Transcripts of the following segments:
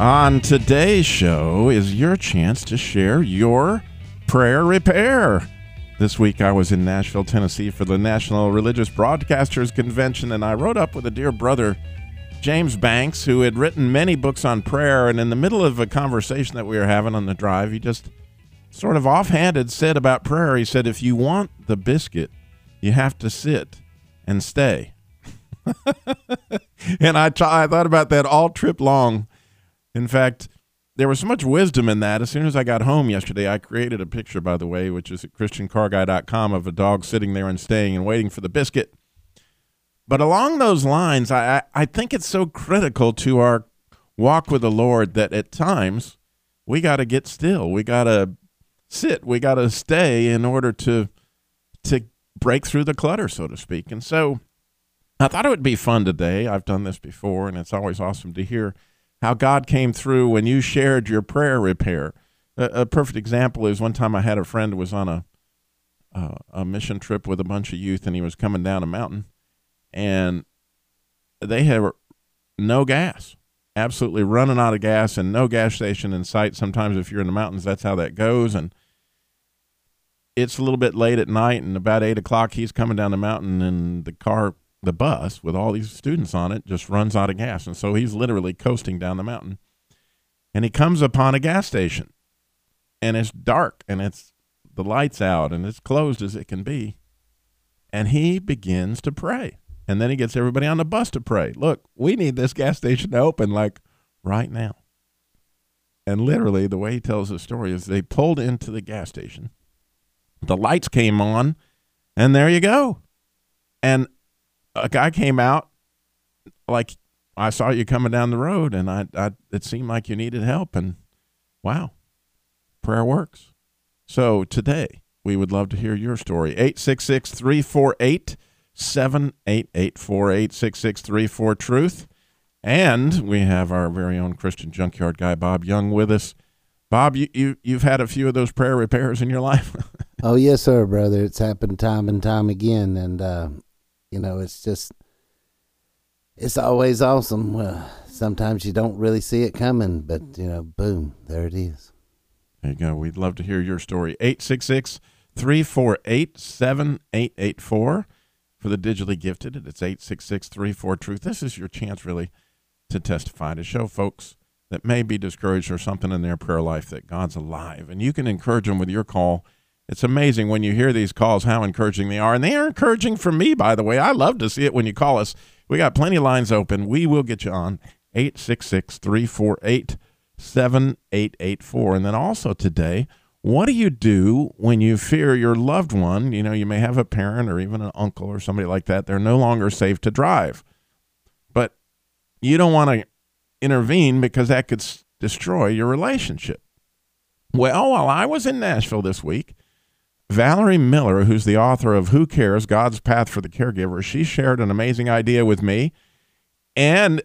On today's show is your chance to share your prayer repair. This week I was in Nashville, Tennessee for the National Religious Broadcasters Convention, and I rode up with a dear brother, James Banks, who had written many books on prayer. And in the middle of a conversation that we were having on the drive, he just sort of offhanded said about prayer, he said, If you want the biscuit, you have to sit and stay. and I, t- I thought about that all trip long in fact, there was so much wisdom in that. As soon as I got home yesterday, I created a picture, by the way, which is at ChristianCarGuy.com, of a dog sitting there and staying and waiting for the biscuit. But along those lines, I, I think it's so critical to our walk with the Lord that at times we got to get still. We got to sit. We got to stay in order to to break through the clutter, so to speak. And so I thought it would be fun today. I've done this before, and it's always awesome to hear how God came through when you shared your prayer repair. A, a perfect example is one time I had a friend who was on a a mission trip with a bunch of youth, and he was coming down a mountain, and they had no gas, absolutely running out of gas, and no gas station in sight. Sometimes, if you're in the mountains, that's how that goes, and it's a little bit late at night, and about eight o'clock, he's coming down the mountain, and the car the bus with all these students on it just runs out of gas. And so he's literally coasting down the mountain. And he comes upon a gas station. And it's dark and it's the lights out and it's closed as it can be. And he begins to pray. And then he gets everybody on the bus to pray. Look, we need this gas station to open like right now. And literally, the way he tells the story is they pulled into the gas station, the lights came on, and there you go. And a guy came out like I saw you coming down the road and I, I it seemed like you needed help and wow prayer works. So today we would love to hear your story. 866 348 7884 866 34 truth and we have our very own Christian junkyard guy Bob Young with us. Bob you, you you've had a few of those prayer repairs in your life? Oh yes sir brother. It's happened time and time again and uh, you know, it's just it's always awesome. Well, sometimes you don't really see it coming, but mm. you know, boom, there it is. There you go. We'd love to hear your story. 866 348 7884 for the digitally gifted. It's 866 34 Truth. This is your chance, really, to testify, to show folks that may be discouraged or something in their prayer life that God's alive. And you can encourage them with your call it's amazing when you hear these calls how encouraging they are. And they are encouraging for me, by the way. I love to see it when you call us. We got plenty of lines open. We will get you on 866 348 7884. And then also today, what do you do when you fear your loved one? You know, you may have a parent or even an uncle or somebody like that. They're no longer safe to drive. But you don't want to intervene because that could s- destroy your relationship. Well, while I was in Nashville this week, Valerie Miller, who's the author of Who Cares God's Path for the Caregiver, she shared an amazing idea with me. And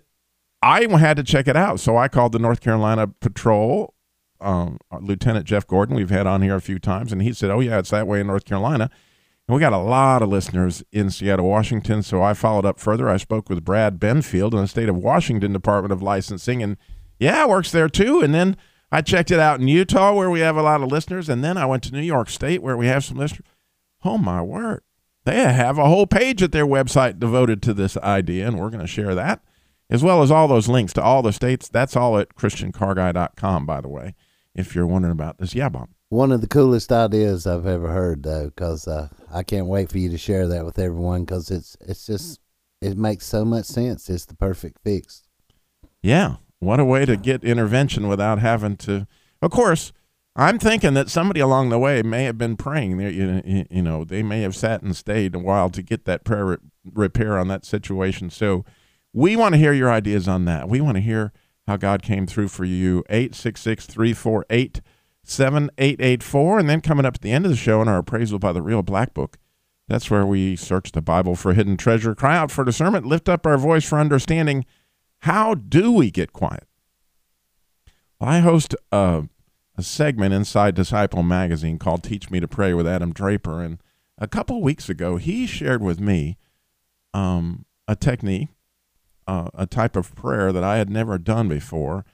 I had to check it out. So I called the North Carolina Patrol, um, Lieutenant Jeff Gordon, we've had on here a few times, and he said, Oh, yeah, it's that way in North Carolina. And we got a lot of listeners in Seattle, Washington. So I followed up further. I spoke with Brad Benfield in the state of Washington Department of Licensing, and yeah, works there too. And then I checked it out in Utah where we have a lot of listeners, and then I went to New York State where we have some listeners. Oh my word. They have a whole page at their website devoted to this idea, and we're going to share that, as well as all those links to all the states. That's all at ChristianCarGuy.com, by the way, if you're wondering about this. Yeah, Bob. One of the coolest ideas I've ever heard, though, because uh, I can't wait for you to share that with everyone because it's it's just it makes so much sense. It's the perfect fix. Yeah, what a way to get intervention without having to. Of course, I'm thinking that somebody along the way may have been praying. You, know, they may have sat and stayed a while to get that prayer repair on that situation. So we want to hear your ideas on that. We want to hear how God came through for you. 866 348 7884. And then coming up at the end of the show in our appraisal by the Real Black Book, that's where we search the Bible for hidden treasure, cry out for discernment, lift up our voice for understanding. How do we get quiet? Well, I host a, a segment inside Disciple Magazine called Teach Me to Pray with Adam Draper. And a couple weeks ago, he shared with me um, a technique, uh, a type of prayer that I had never done before.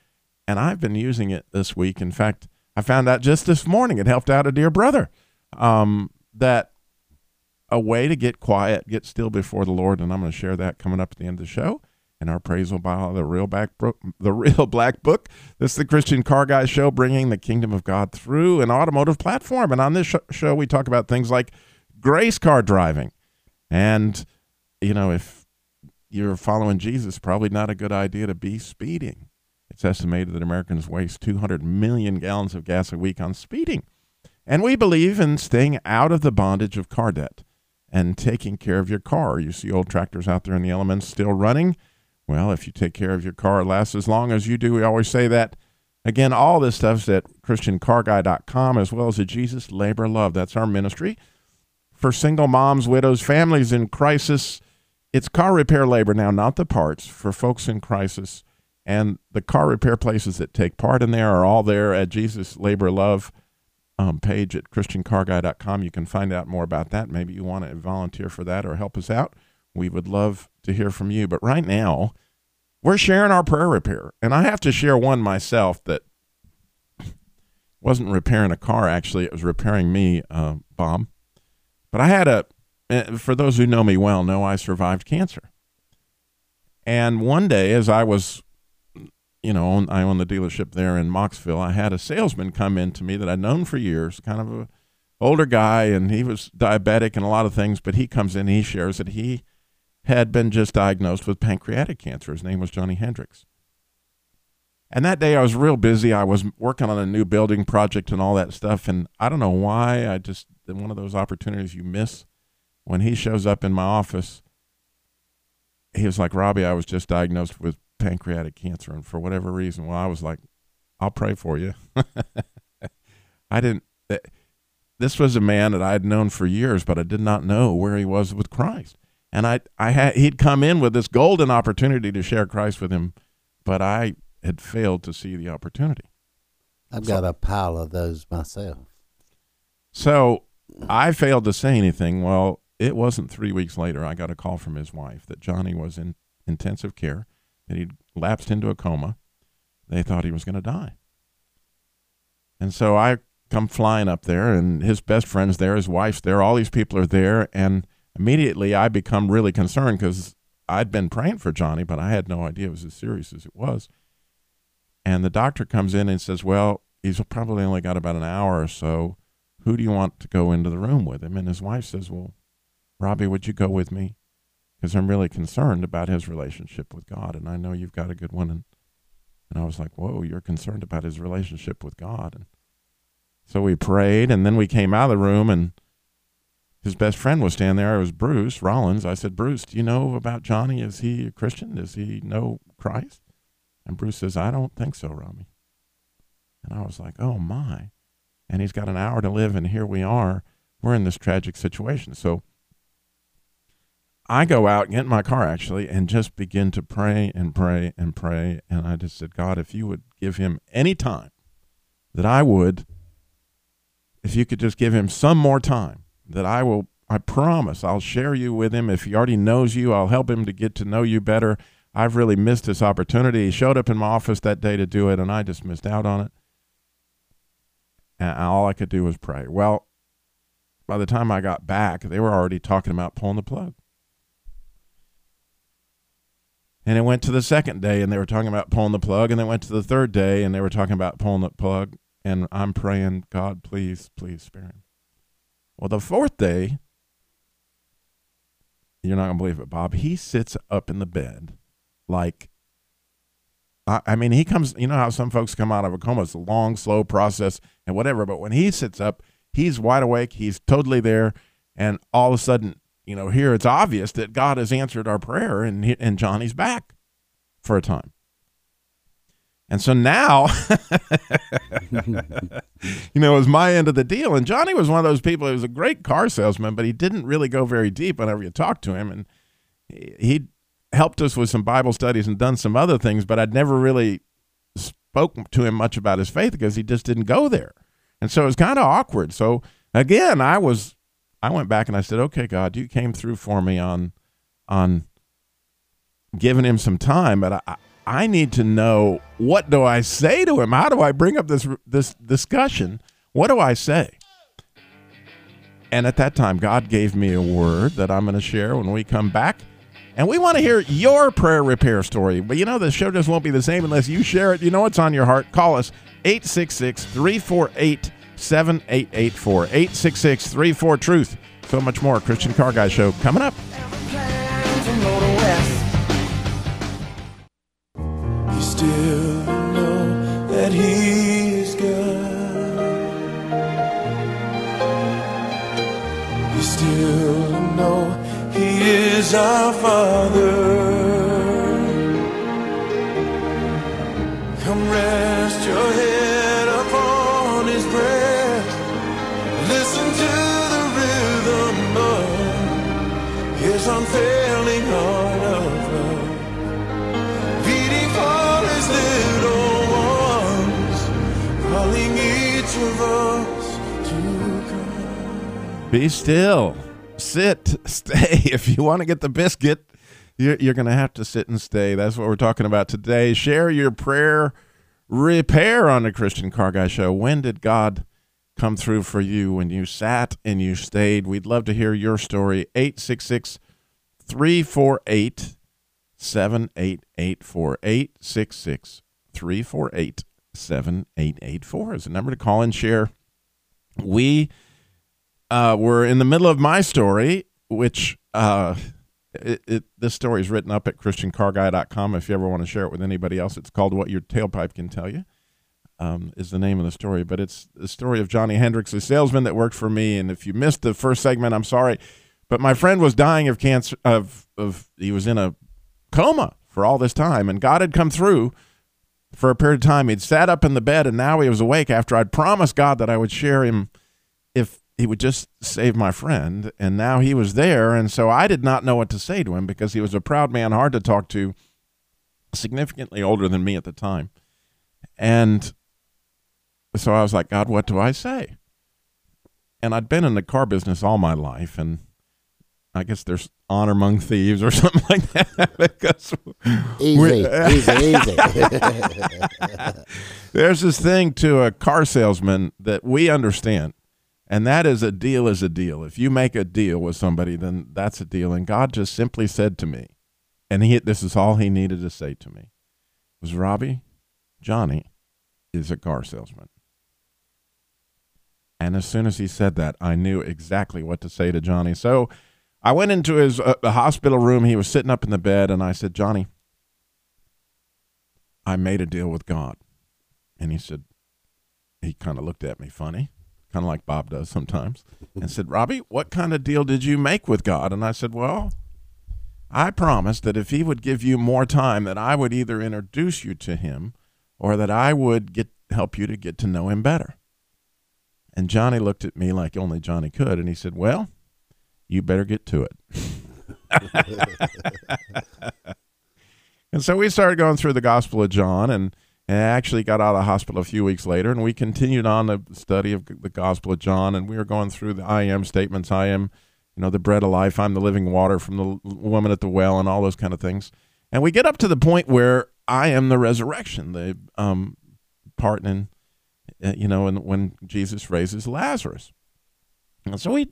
And I've been using it this week. In fact, I found out just this morning it helped out a dear brother um, that a way to get quiet, get still before the Lord, and I'm going to share that coming up at the end of the show in our appraisal by the real black book, the real black book. This is the Christian Car Guy Show, bringing the kingdom of God through an automotive platform. And on this sh- show, we talk about things like grace car driving, and you know, if you're following Jesus, probably not a good idea to be speeding. It's estimated that Americans waste 200 million gallons of gas a week on speeding. And we believe in staying out of the bondage of car debt and taking care of your car. You see old tractors out there in the elements still running. Well, if you take care of your car, it lasts as long as you do. We always say that. Again, all this stuff's at ChristianCarGuy.com as well as at Jesus Labor Love. That's our ministry. For single moms, widows, families in crisis, it's car repair labor now, not the parts. For folks in crisis, and the car repair places that take part in there are all there at Jesus Labor Love um, page at ChristianCarGuy.com. You can find out more about that. Maybe you want to volunteer for that or help us out. We would love to hear from you. But right now, we're sharing our prayer repair. And I have to share one myself that wasn't repairing a car, actually. It was repairing me, uh, Bob. But I had a, eh, for those who know me well, know I survived cancer. And one day, as I was you know, I own the dealership there in Mocksville. I had a salesman come in to me that I'd known for years, kind of a older guy, and he was diabetic and a lot of things. But he comes in, he shares that he had been just diagnosed with pancreatic cancer. His name was Johnny Hendricks. And that day I was real busy. I was working on a new building project and all that stuff. And I don't know why. I just, one of those opportunities you miss when he shows up in my office. He was like, Robbie, I was just diagnosed with pancreatic cancer, and for whatever reason, well, I was like, I'll pray for you. I didn't. Eh, this was a man that I had known for years, but I did not know where he was with Christ. And I, I had he'd come in with this golden opportunity to share Christ with him, but I had failed to see the opportunity. I've got a pile of those myself. So I failed to say anything. Well, it wasn't three weeks later. I got a call from his wife that Johnny was in intensive care that he'd lapsed into a coma. They thought he was going to die. And so I come flying up there, and his best friend's there, his wife's there, all these people are there. And immediately I become really concerned because I'd been praying for Johnny, but I had no idea it was as serious as it was. And the doctor comes in and says, Well, he's probably only got about an hour or so. Who do you want to go into the room with him? And his wife says, Well, Robbie, would you go with me? because I'm really concerned about his relationship with God, and I know you've got a good one. And and I was like, whoa, you're concerned about his relationship with God, and so we prayed, and then we came out of the room, and his best friend was standing there. It was Bruce Rollins. I said, Bruce, do you know about Johnny? Is he a Christian? Does he know Christ? And Bruce says, I don't think so, Robbie. And I was like, oh my. And he's got an hour to live, and here we are. We're in this tragic situation. So I go out, get in my car actually, and just begin to pray and pray and pray. And I just said, God, if you would give him any time, that I would, if you could just give him some more time, that I will, I promise I'll share you with him. If he already knows you, I'll help him to get to know you better. I've really missed this opportunity. He showed up in my office that day to do it, and I just missed out on it. And all I could do was pray. Well, by the time I got back, they were already talking about pulling the plug. And it went to the second day and they were talking about pulling the plug. And then went to the third day and they were talking about pulling the plug. And I'm praying, God, please, please spare him. Well, the fourth day, you're not going to believe it, Bob. He sits up in the bed like, I, I mean, he comes, you know how some folks come out of a coma. It's a long, slow process and whatever. But when he sits up, he's wide awake. He's totally there. And all of a sudden, you know, here it's obvious that God has answered our prayer and, and Johnny's back for a time. And so now, you know, it was my end of the deal. And Johnny was one of those people, he was a great car salesman, but he didn't really go very deep whenever you talked to him. And he helped us with some Bible studies and done some other things, but I'd never really spoke to him much about his faith because he just didn't go there. And so it was kind of awkward. So again, I was, I went back and I said, okay, God, you came through for me on, on giving him some time, but I, I need to know what do I say to him? How do I bring up this this discussion? What do I say? And at that time, God gave me a word that I'm going to share when we come back. And we want to hear your prayer repair story. But you know, the show just won't be the same unless you share it. You know what's on your heart. Call us 866 348 7884. 866 34 Truth. So much more. Christian Car Guy Show coming up. Still know that He is God. You still know He is our Father. Be still. Sit. Stay. If you want to get the biscuit, you're, you're going to have to sit and stay. That's what we're talking about today. Share your prayer repair on the Christian Car Guy Show. When did God come through for you when you sat and you stayed? We'd love to hear your story. 866 348 7884. 866 348 7884 is the number to call and share. We uh, we're in the middle of my story, which uh, it, it, this story is written up at christiancarguy.com. If you ever want to share it with anybody else, it's called What Your Tailpipe Can Tell You, um, is the name of the story. But it's the story of Johnny Hendricks, a salesman that worked for me. And if you missed the first segment, I'm sorry. But my friend was dying of cancer, of, of he was in a coma for all this time. And God had come through for a period of time. He'd sat up in the bed and now he was awake after I'd promised God that I would share him he would just save my friend. And now he was there. And so I did not know what to say to him because he was a proud man, hard to talk to, significantly older than me at the time. And so I was like, God, what do I say? And I'd been in the car business all my life. And I guess there's honor among thieves or something like that. because Easy, easy, easy. There's this thing to a car salesman that we understand, and that is a deal is a deal. If you make a deal with somebody, then that's a deal. And God just simply said to me, and he this is all he needed to say to me, was Robbie, Johnny is a car salesman. And as soon as he said that, I knew exactly what to say to Johnny. So I went into his uh, hospital room. He was sitting up in the bed, and I said, Johnny, I made a deal with God. And he said, he kind of looked at me funny, kind of like Bob does sometimes, and said, Robbie, what kind of deal did you make with God? And I said, well, I promised that if he would give you more time, that I would either introduce you to him or that I would get help you to get to know him better. And Johnny looked at me like only Johnny could, and he said, well, you better get to it. And so we started going through the Gospel of John, and, and I actually got out of the hospital a few weeks later, and we continued on the study of the Gospel of John, and we were going through the I am statements. I am, you know, the bread of life. I'm the living water from the woman at the well, and all those kind of things. And we get up to the point where I am the resurrection, the um, part in, uh, you know, and when Jesus raises Lazarus. And so we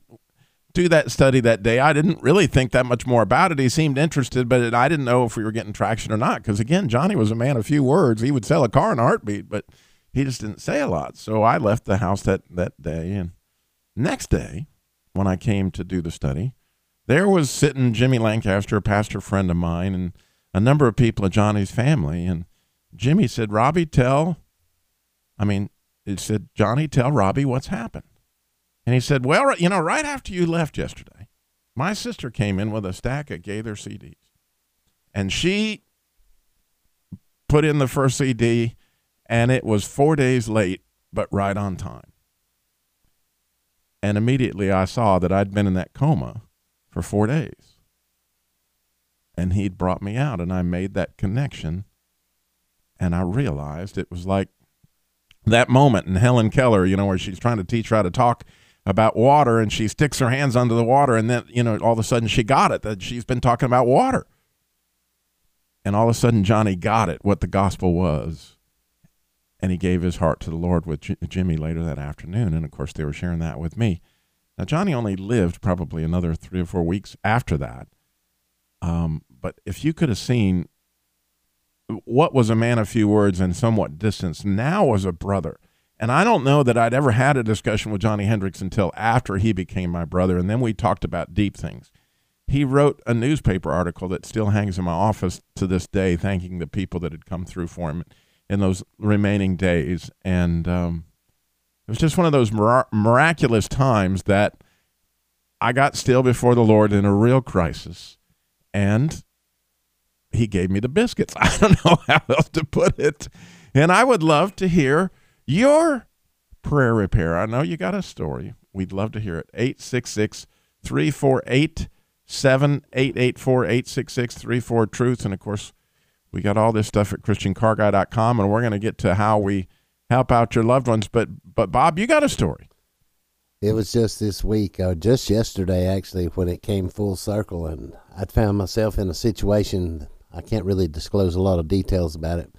do that study that day. I didn't really think that much more about it. He seemed interested, but I didn't know if we were getting traction or not. Because again, Johnny was a man of few words. He would sell a car in a heartbeat, but he just didn't say a lot. So I left the house that that day. And next day, when I came to do the study, there was sitting Jimmy Lancaster, a pastor friend of mine, and a number of people of Johnny's family. And Jimmy said, "Robbie, tell." I mean, he said, "Johnny, tell Robbie what's happened." And he said, Well, you know, right after you left yesterday, my sister came in with a stack of Gaither CDs. And she put in the first CD and it was four days late, but right on time. And immediately I saw that I'd been in that coma for four days. And he'd brought me out, and I made that connection. And I realized it was like that moment in Helen Keller, you know, where she's trying to teach her how to talk about water and she sticks her hands under the water and then, you know, all of a sudden she got it that she's been talking about water. And all of a sudden Johnny got it, what the gospel was. And he gave his heart to the Lord with J- Jimmy later that afternoon. And of course, they were sharing that with me. Now, Johnny only lived probably another three or four weeks after that. Um, but if you could have seen what was a man of few words and somewhat distance, now was a brother. And I don't know that I'd ever had a discussion with Johnny Hendricks until after he became my brother. And then we talked about deep things. He wrote a newspaper article that still hangs in my office to this day, thanking the people that had come through for him in those remaining days. And um, it was just one of those mir- miraculous times that I got still before the Lord in a real crisis. And he gave me the biscuits. I don't know how else to put it. And I would love to hear your prayer repair. I know you got a story. We'd love to hear it. 866 348 7884 866 34 Truth. And of course, we got all this stuff at ChristianCarGuy.com, and we're going to get to how we help out your loved ones. But, but Bob, you got a story. It was just this week, or just yesterday, actually, when it came full circle, and I found myself in a situation. I can't really disclose a lot of details about it,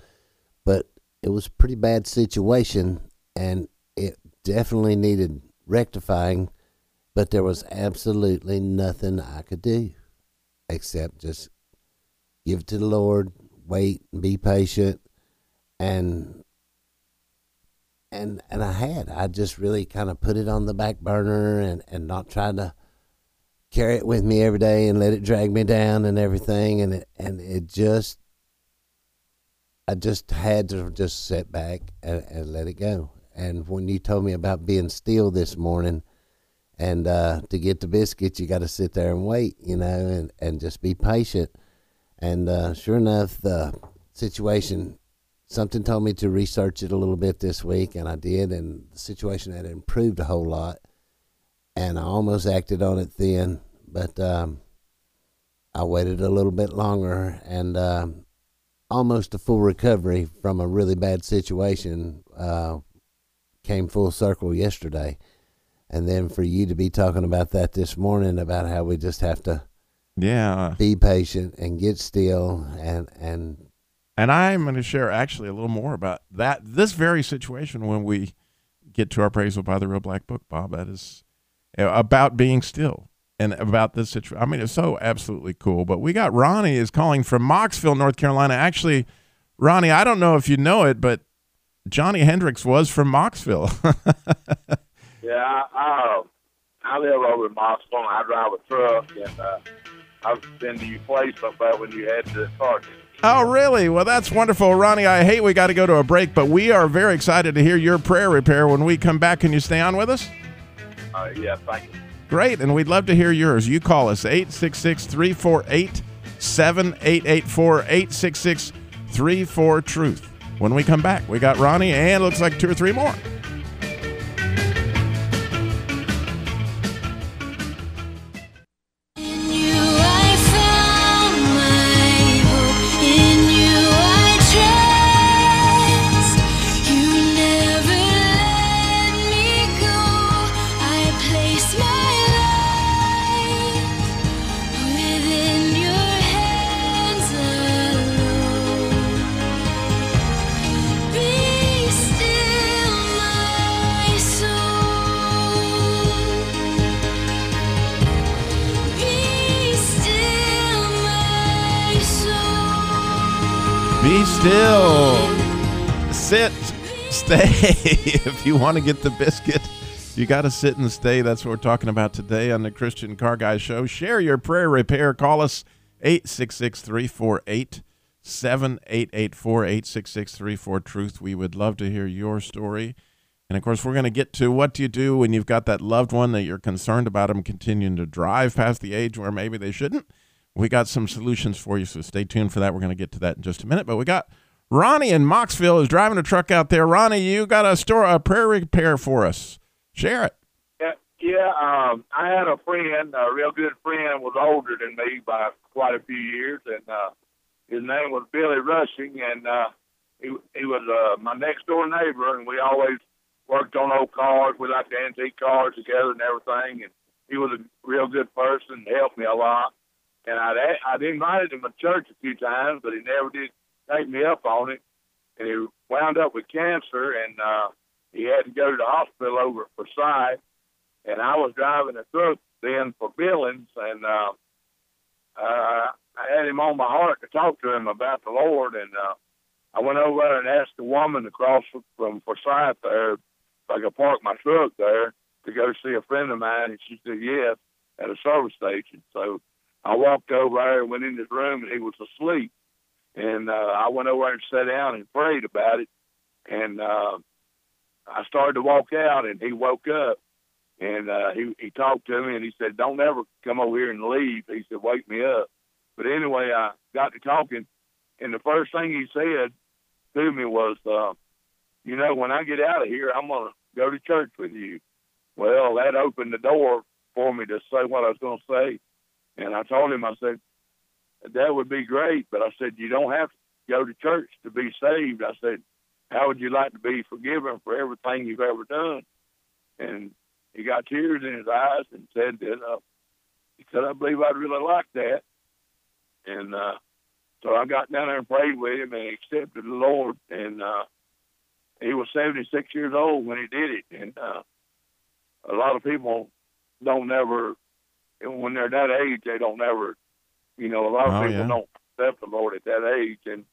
but it was a pretty bad situation, and it definitely needed rectifying. But there was absolutely nothing I could do except just give it to the Lord, wait, and be patient, and and and I had. I just really kind of put it on the back burner and and not tried to carry it with me every day and let it drag me down and everything and it and it just I just had to just sit back and, and let it go. And when you told me about being still this morning and uh, to get the biscuits you got to sit there and wait, you know, and, and just be patient. And uh, sure enough, the situation something told me to research it a little bit this week, and I did, and the situation had improved a whole lot. And I almost acted on it then, but um, I waited a little bit longer, and um, almost a full recovery from a really bad situation uh, came full circle yesterday. And then for you to be talking about that this morning about how we just have to Yeah. be patient and get still and and And I'm going to share actually a little more about that, this very situation when we get to our appraisal by the Real Black Book, Bob. That is uh, about being still and about this situation. I mean, it's so absolutely cool. But we got Ronnie is calling from Mocksville, North Carolina. Actually, Ronnie, I don't know if you know it, but Johnny Hendricks was from Mocksville. Yeah, I, I, I live over in Moscow. and I drive a truck, and uh, I've been to your place up there when you had the target. oh, really? Well, that's wonderful, Ronnie. I hate we got to go to a break, but we are very excited to hear your prayer repair when we come back. Can you stay on with us? Uh, yeah, thank you. Great, and we'd love to hear yours. You call us 866 348 7884 866 34 Truth. When we come back, we got Ronnie and looks like two or three more. Stay. if you want to get the biscuit, you got to sit and stay. That's what we're talking about today on the Christian Car Guy Show. Share your prayer repair. Call us 866 348 7884 866 34 Truth. We would love to hear your story. And of course, we're going to get to what do you do when you've got that loved one that you're concerned about them continuing to drive past the age where maybe they shouldn't. We got some solutions for you, so stay tuned for that. We're going to get to that in just a minute. But we got Ronnie in Mocksville is driving a truck out there. Ronnie, you got a store, a prayer repair for us. Share it. Yeah, yeah. Um, I had a friend, a real good friend, was older than me by quite a few years, and uh, his name was Billy Rushing, and uh, he he was uh, my next door neighbor, and we always worked on old cars. We liked antique cars together and everything, and he was a real good person, helped me a lot. And I'd I'd invited him to church a few times, but he never did take me up on it. And he wound up with cancer, and uh, he had to go to the hospital over at Forsyth. And I was driving a truck then for Billings, and uh, uh, I had him on my heart to talk to him about the Lord. And uh, I went over there and asked the woman across from Forsyth there if I could park my truck there to go see a friend of mine, and she said yes at a service station. So I walked over there and went in his room, and he was asleep. And uh, I went over and sat down and prayed about it. And uh, I started to walk out, and he woke up. And uh, he he talked to me, and he said, "Don't ever come over here and leave." He said, "Wake me up." But anyway, I got to talking, and the first thing he said to me was, uh, "You know, when I get out of here, I'm gonna go to church with you." Well, that opened the door for me to say what I was going to say. And I told him, I said, that would be great. But I said, you don't have to go to church to be saved. I said, how would you like to be forgiven for everything you've ever done? And he got tears in his eyes and said that, uh, he said, I believe I'd really like that. And, uh, so I got down there and prayed with him and accepted the Lord. And, uh, he was 76 years old when he did it. And, uh, a lot of people don't never when they're that age they don't never you know a lot of Oh, people yeah. don't accept the lord at that age and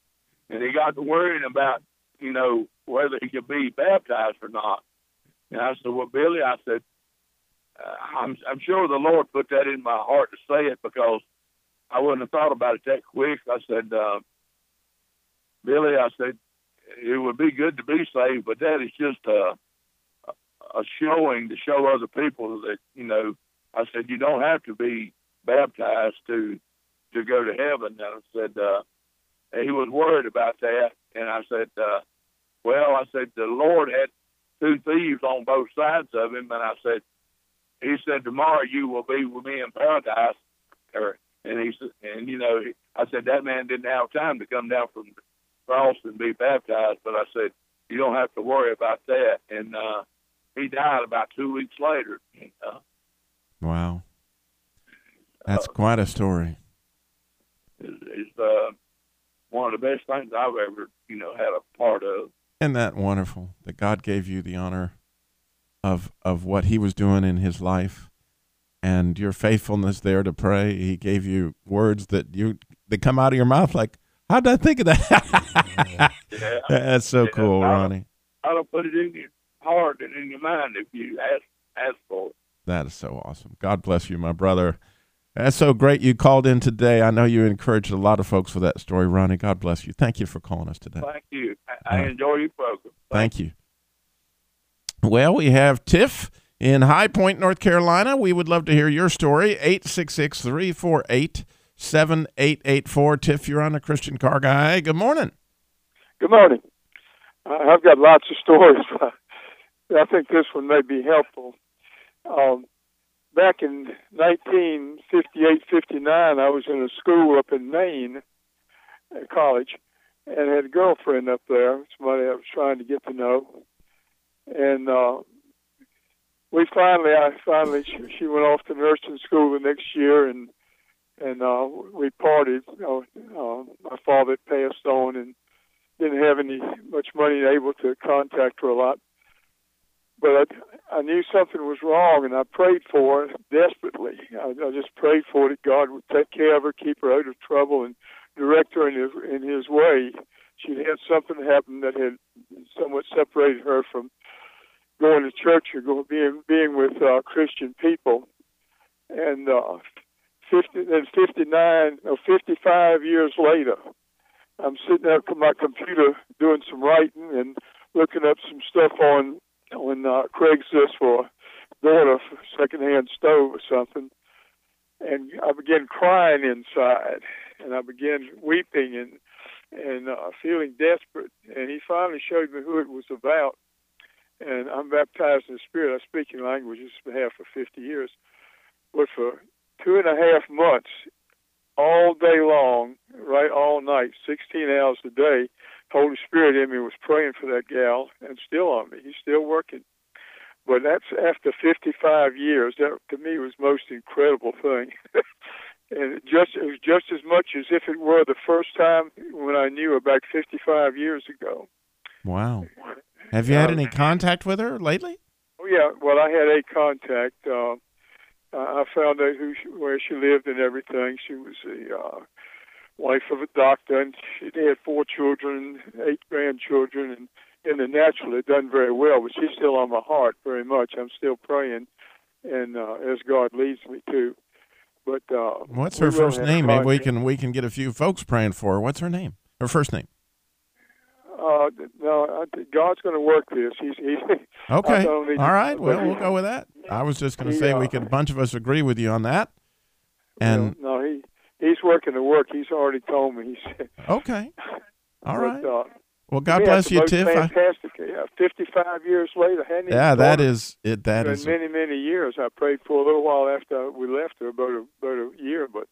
and he got to worrying about you know whether he could be baptized or not and i said well billy i said uh, i'm i'm sure the lord put that in my heart to say it because i wouldn't have thought about it that quick i said uh billy i said it would be good to be saved but that is just uh a showing to show other people that you know I said you don't have to be baptized to to go to heaven and I said uh he was worried about that and I said uh well I said the Lord had two thieves on both sides of him and I said he said tomorrow you will be with me in paradise or and he said and you know I said that man didn't have time to come down from the cross and be baptized but I said you don't have to worry about that and uh he died about two weeks later. Uh, Wow. That's quite a story. It's, it's uh, one of the best things I've ever, you know, had a part of. Isn't that wonderful that God gave you the honor of of what He was doing in His life, and your faithfulness there to pray? He gave you words that you that come out of your mouth like, "How did I think of that?" Yeah, That's so Yeah, cool, I- Ronnie. I don't put it in your heart and in your mind if you ask ask for it. That is so awesome. God bless you, my brother. That's so great you called in today. I know you encouraged a lot of folks with that story, Ronnie. God bless you. Thank you for calling us today. Thank you. I, I enjoy your program. Thank you. Well, we have Tiff in High Point, North Carolina. We would love to hear your story. 866 348 7884. Tiff, you're on the Christian Car Guy. Good morning. Good morning. I- I've got lots of stories, but I think this one may be helpful. Um, back in 1958, 59, I was in a school up in Maine, at college, and had a girlfriend up there, somebody I was trying to get to know. And uh, we finally, I finally, she, she went off to nursing school the next year, and and uh, we parted. You know, uh, my father passed on, and didn't have any much money able to contact her a lot. But I, I knew something was wrong, and I prayed for her desperately. I, I just prayed for that God would take care of her, keep her out of trouble, and direct her in His in His way. She'd had something happen that had somewhat separated her from going to church or going, being being with uh, Christian people. And uh, fifty then fifty nine or fifty five years later, I'm sitting at my computer doing some writing and looking up some stuff on on uh, Craigslist for bought a secondhand stove or something, and I began crying inside, and I began weeping and and uh, feeling desperate. And he finally showed me who it was about. And I'm baptized in the Spirit. I speak in languages for half for 50 years. But for two and a half months, all day long, right all night, 16 hours a day, Holy Spirit in me was praying for that gal and still on me. He's still working. But that's after 55 years. That to me was most incredible thing. and it just it was just as much as if it were the first time when I knew her back 55 years ago. Wow. Have you had any contact with her lately? Oh yeah, well I had a contact. Uh, I found out who she, where she lived and everything. She was the uh, wife of a doctor, and she they had four children, eight grandchildren, and in the natural had done very well. But she's still on my heart very much. I'm still praying, and uh, as God leads me to. But uh, What's her first name? Maybe we can we can get a few folks praying for her. What's her name? Her first name. Uh, no, I God's going to work this. He's, he's Okay. I don't need All to- Well, we'll go with that. I was just going to say we uh, could a bunch of us agree with you on that. And no, no, he he's working the work. He's already told me. He okay. All right. but. Uh, Well, God yeah, bless you, Tiff. Fantastic. Yeah, 55 years later, hadn't even yeah, that started. it. That is many, many years. I prayed for a little while after we left her, about a, about a year, but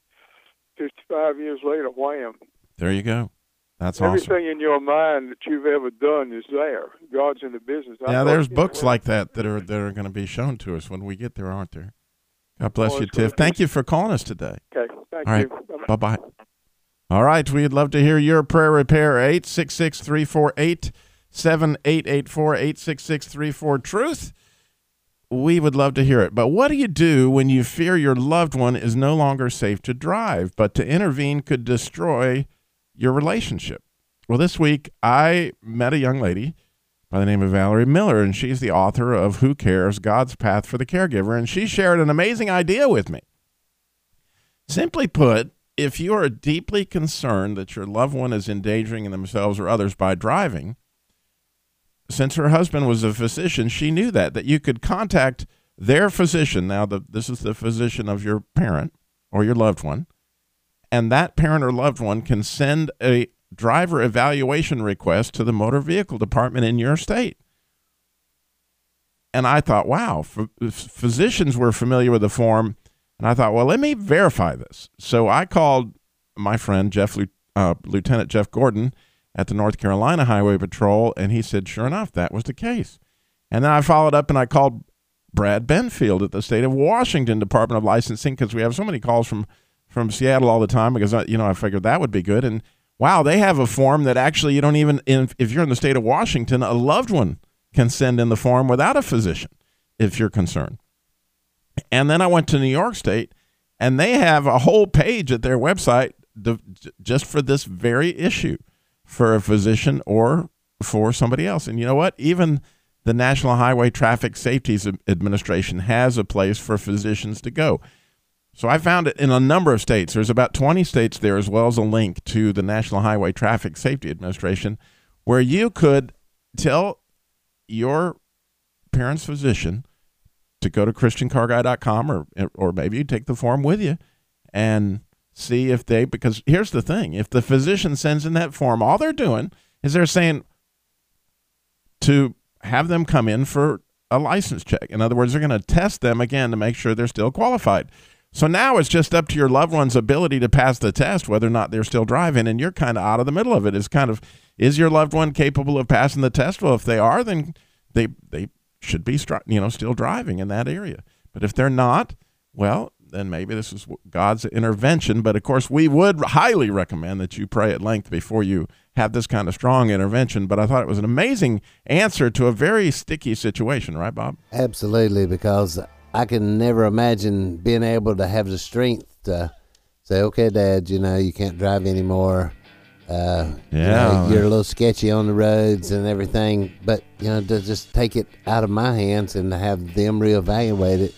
55 years later, wham. there. You go. That's awesome. Everything in your mind that you've ever done is there. God's in the business. I Yeah, there's know, books like that that are that are going to be shown to us when we get there, aren't there? God bless you, Tiff. Thank you for calling us today. Okay, thank All right. you. Bye-bye. Bye bye. All right. We'd love to hear your prayer repair. 866 348 7884 866 34 Truth. We would love to hear it. But what do you do when you fear your loved one is no longer safe to drive, but to intervene could destroy your relationship? Well, this week I met a young lady by the name of Valerie Miller, and she's the author of Who Cares God's Path for the Caregiver. And she shared an amazing idea with me. Simply put, if you are deeply concerned that your loved one is endangering themselves or others by driving, since her husband was a physician, she knew that that you could contact their physician. Now, the, this is the physician of your parent or your loved one, and that parent or loved one can send a driver evaluation request to the motor vehicle department in your state. And I thought, wow, ph- physicians were familiar with the form. And I thought, well, let me verify this. So I called my friend Jeff, uh, Lieutenant Jeff Gordon at the North Carolina Highway Patrol, and he said, sure enough, that was the case. And then I followed up and I called Brad Benfield at the state of Washington Department of Licensing because we have so many calls from from Seattle all the time because you know I figured that would be good. And wow, they have a form that actually you don't even if you're in the state of Washington, a loved one can send in the form without a physician if you're concerned. And then I went to New York State, and they have a whole page at their website just for this very issue for a physician or for somebody else. And you know what? Even the National Highway Traffic Safety Administration has a place for physicians to go. So I found it in a number of states. There's about 20 states there, as well as a link to the National Highway Traffic Safety Administration, where you could tell your parent's physician to go to christiancarguy.com or or maybe you take the form with you and see if they because here's the thing if the physician sends in that form all they're doing is they're saying to have them come in for a license check in other words they're going to test them again to make sure they're still qualified so now it's just up to your loved one's ability to pass the test whether or not they're still driving and you're kind of out of the middle of it's kind of is your loved one capable of passing the test? Well if they are then they they should be you know still driving in that area. But if they're not well then maybe this is god's intervention. But of course we would highly recommend that you pray at length before you have this kind of strong intervention. But i thought it was an amazing answer to a very sticky situation right bob? Absolutely, because I can never imagine being able to have the strength to say, "Okay, Dad, you know you can't drive anymore. Uh, you know, Yeah. you're a little sketchy on the roads and everything." But you know, to just take it out of my hands and to have them reevaluate it.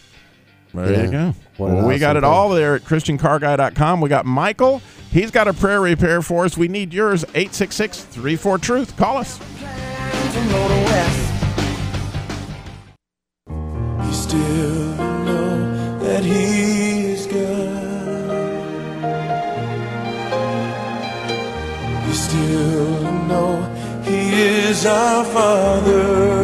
There Yeah. you go. What an Well, we got it awesome all there at ChristianCarGuy.com. We got Michael. He's got a prayer repair for us. We need yours. 866 34 Truth. Call us still know that He is God. We still know He is our Father.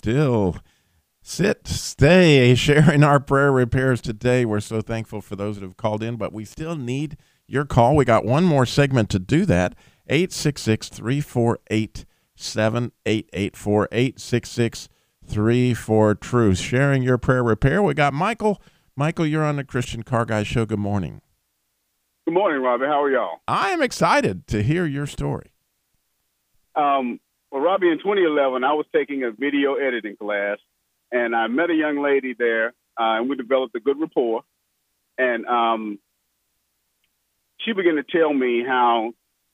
Still. Sit, stay, sharing our prayer repairs today. We're so thankful for those that have called in, but we still need your call. We got one more segment to do that. 866 348 7884 866 34 Truth. Sharing your prayer repair. We got Michael. Michael, you're on the Christian Car Guy Show. Good morning. Good morning, Robbie. How are y'all? I am excited to hear your story. Um, well, Robbie, in 2011, I was taking a video editing class, and I met a young lady there, uh, and we developed a good rapport. And um, she began to tell me how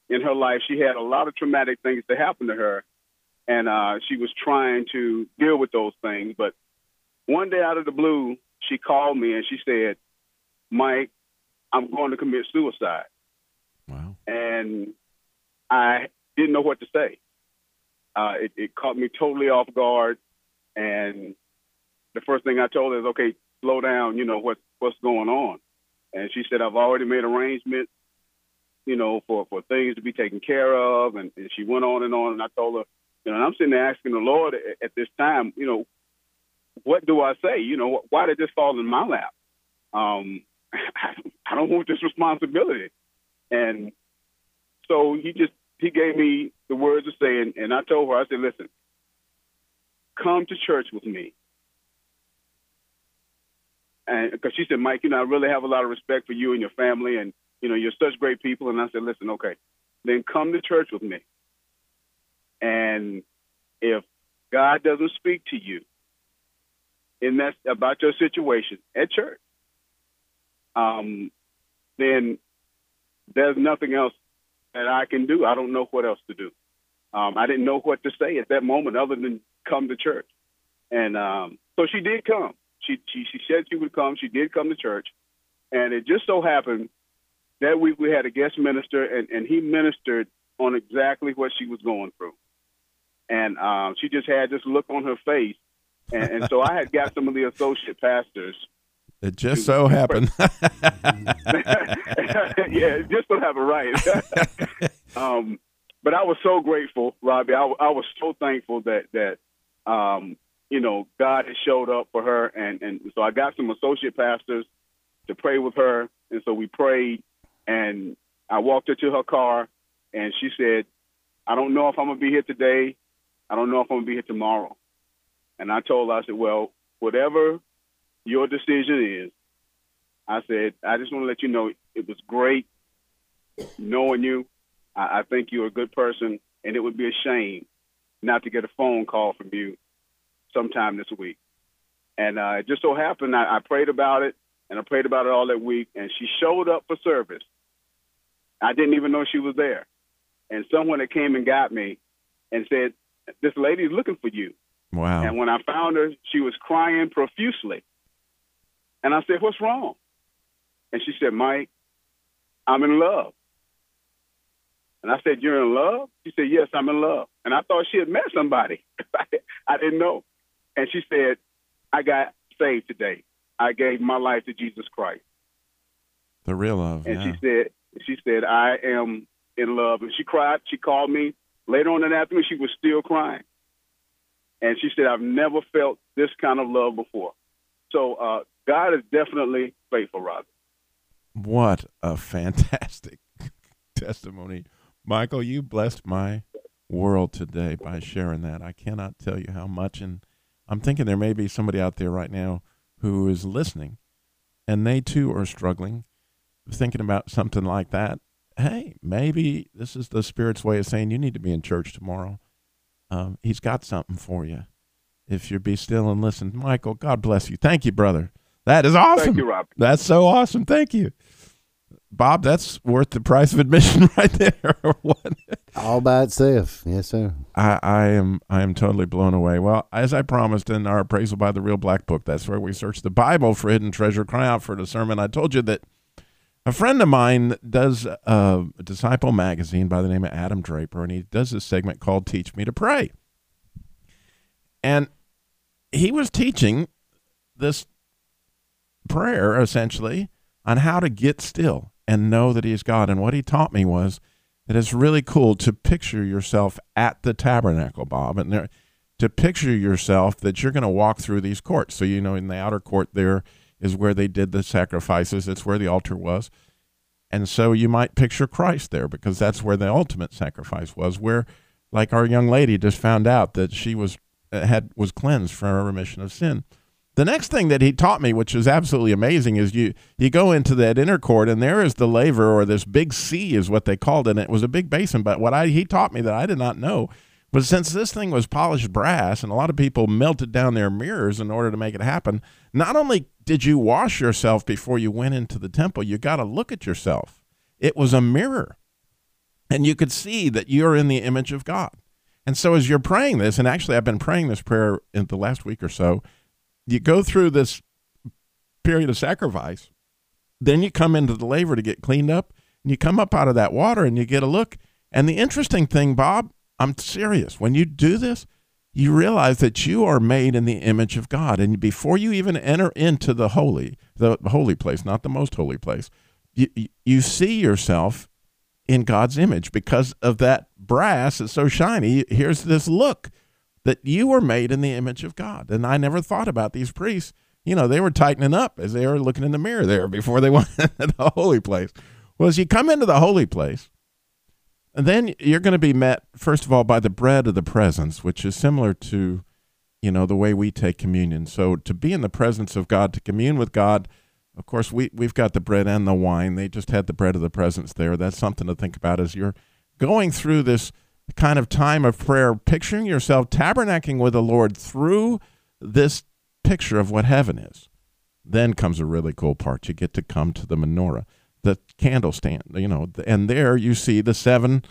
in her life she had a lot of traumatic things that happened to her, and uh, she was trying to deal with those things. But one day out of the blue, she called me and she said, Mike, I'm going to commit suicide. Wow. and I didn't know what to say. Uh, it, it caught me totally off guard, and the first thing I told her is, "Okay, slow down. You know what what's going on." And she said, "I've already made arrangements, you know, for for things to be taken care of." And, and she went on and on, and I told her, you know, and I'm sitting there asking the Lord at, at this time, you know, what do I say? You know, why did this fall in my lap? Um, I don't want this responsibility. And so he just he gave me the words to say, and, and I told her, I said, listen, come to church with me. And because she said, Mike, you know, I really have a lot of respect for you and your family, and you know, you're such great people. And I said, listen, okay, then come to church with me. And if God doesn't speak to you in that about your situation at church, um, then there's nothing else that I can do. I don't know what else to do. Um, I didn't know what to say at that moment other than come to church. And um, so she did come. She, she she said she would come. She did come to church, and it just so happened that week we had a guest minister, and, and he ministered on exactly what she was going through. And um, she just had this look on her face, and, and so I had got some of the associate pastors It just so happened. yeah, it just have it right. um, but I was so grateful, Robbie. I, I was so thankful that that um, you know God had showed up for her, and and so I got some associate pastors to pray with her, and so we prayed, and I walked her to her car, and she said, "I don't know if I'm gonna be here today. I don't know if I'm gonna be here tomorrow." And I told her, I said, "Well, whatever your decision is." I said, I just want to let you know it was great knowing you. I, I think you're a good person, and it would be a shame not to get a phone call from you sometime this week. And uh, it just so happened I, I prayed about it, and I prayed about it all that week, and she showed up for service. I didn't even know she was there. And someone that came and got me and said, This lady's looking for you. wow. And when I found her, she was crying profusely. And I said, What's wrong? And she said, Mike, I'm in love. And I said, You're in love? She said, Yes, I'm in love. And I thought she had met somebody. I didn't know. And she said, I got saved today. I gave my life to Jesus Christ. the real love. And yeah. she said, she said, I am in love. And she cried. She called me later on in the afternoon. She was still crying. And she said, I've never felt this kind of love before. So uh, God is definitely faithful, Robbie. What a fantastic testimony. Michael, you blessed my world today by sharing that. I cannot tell you how much. And I'm thinking there may be somebody out there right now who is listening and they too are struggling, thinking about something like that. Hey, maybe this is the Spirit's way of saying you need to be in church tomorrow. Um, he's got something for you. If you be still and listen, Michael, God bless you. Thank you, brother. That is awesome. Thank you, Robbie. That's so awesome. Thank you. Bob, that's worth the price of admission right there. what? All by itself. Yes, sir. I, I am I am totally blown away. Well, as I promised in our appraisal by the Real Black Book, that's where we search the Bible for hidden treasure. Cry out for the sermon. I told you that a friend of mine does a Disciple magazine by the name of Adam Draper, and he does this segment called "Teach Me to Pray." And he was teaching this prayer essentially on how to get still and know that he's God. And what he taught me was that it's really cool to picture yourself at the tabernacle, Bob, and there, to picture yourself that you're going to walk through these courts. So, you know, in the outer court there is where they did the sacrifices, it's where the altar was. And so you might picture Christ there because that's where the ultimate sacrifice was, where, like our young lady just found out that she was had was cleansed from a remission of sin. The next thing that he taught me, which is absolutely amazing, is you you go into that inner court and there is the laver or this big sea is what they called it. And it was a big basin, but what I he taught me that I did not know was since this thing was polished brass and a lot of people melted down their mirrors in order to make it happen, not only did you wash yourself before you went into the temple, you got to look at yourself. It was a mirror. And you could see that you're in the image of God. And so as you're praying this, and actually I've been praying this prayer in the last week or so, you go through this period of sacrifice, then you come into the laver to get cleaned up, and you come up out of that water and you get a look. And the interesting thing, Bob, I'm serious. When you do this, you realize that you are made in the image of God. And before you even enter into the holy, the holy place, not the most holy place, you, you- see yourself in God's image because of that brass is so shiny. Here's this look that you were made in the image of God. And I never thought about these priests. You know, they were tightening up as they were looking in the mirror there before they went into the holy place. Well, as you come into the holy place, and then you're going to be met, first of all, by the bread of the presence, which is similar to, you know, the way we take communion. So to be in the presence of God, to commune with God, of course, we, we've got the bread and the wine. They just had the bread of the presence there. That's something to think about as you're going through this kind of time of prayer, picturing yourself tabernacling with the Lord through this picture of what heaven is. Then comes a really cool part. You get to come to the menorah, the candle stand, you know, and there you see the seven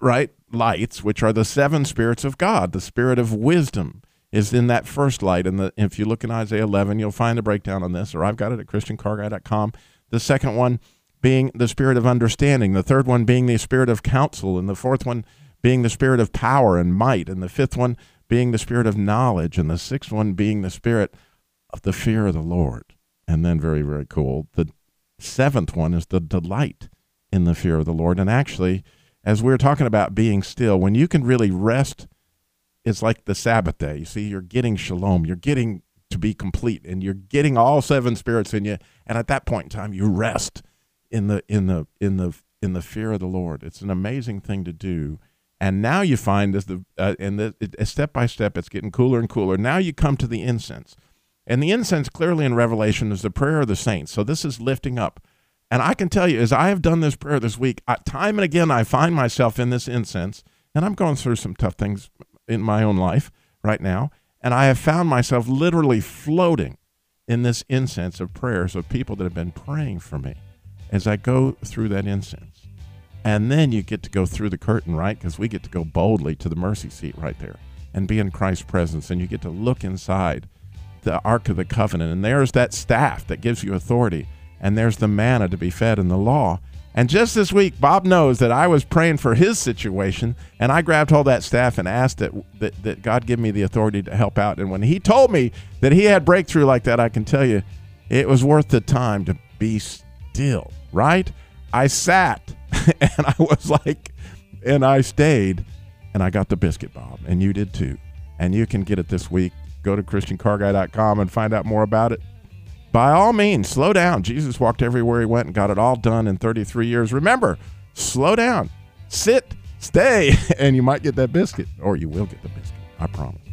right lights, which are the seven spirits of God. The spirit of wisdom is in that first light. And if you look in Isaiah 11, you'll find a breakdown on this, or I've got it at ChristianCarGuy.com. The second one being the spirit of understanding, the third one being the spirit of counsel, and the fourth one being the spirit of power and might, and the fifth one being the spirit of knowledge, and the sixth one being the spirit of the fear of the Lord. And then, very, very cool, the seventh one is the delight in the fear of the Lord. And actually, as we are talking about being still, when you can really rest, it's like the Sabbath day. You see, you're getting shalom, you're getting to be complete, and you're getting all seven spirits in you. And at that point in time, you rest in the in the in the in the fear of the Lord. It's an amazing thing to do. And now you find as the uh, and the, it, step by step, it's getting cooler and cooler. Now you come to the incense, and the incense clearly in Revelation is the prayer of the saints. So this is lifting up. And I can tell you, as I have done this prayer this week, I, time and again, I find myself in this incense, and I'm going through some tough things in my own life right now. And I have found myself literally floating in this incense of prayers of people that have been praying for me as I go through that incense. And then you get to go through the curtain, right? Because we get to go boldly to the mercy seat right there and be in Christ's presence. And you get to look inside the Ark of the Covenant. And there's that staff that gives you authority. And there's the manna to be fed in the law. And just this week, Bob knows that I was praying for his situation, and I grabbed all that staff and asked that, that, that God give me the authority to help out. And when he told me that he had breakthrough like that, I can tell you it was worth the time to be still, right? I sat and I was like, and I stayed and I got the biscuit, Bob, and you did too. And you can get it this week. Go to ChristianCarGuy.com and find out more about it. By all means, slow down. Jesus walked everywhere he went and got it all done in 33 years. Remember, slow down, sit, stay, and you might get that biscuit, or you will get the biscuit. I promise.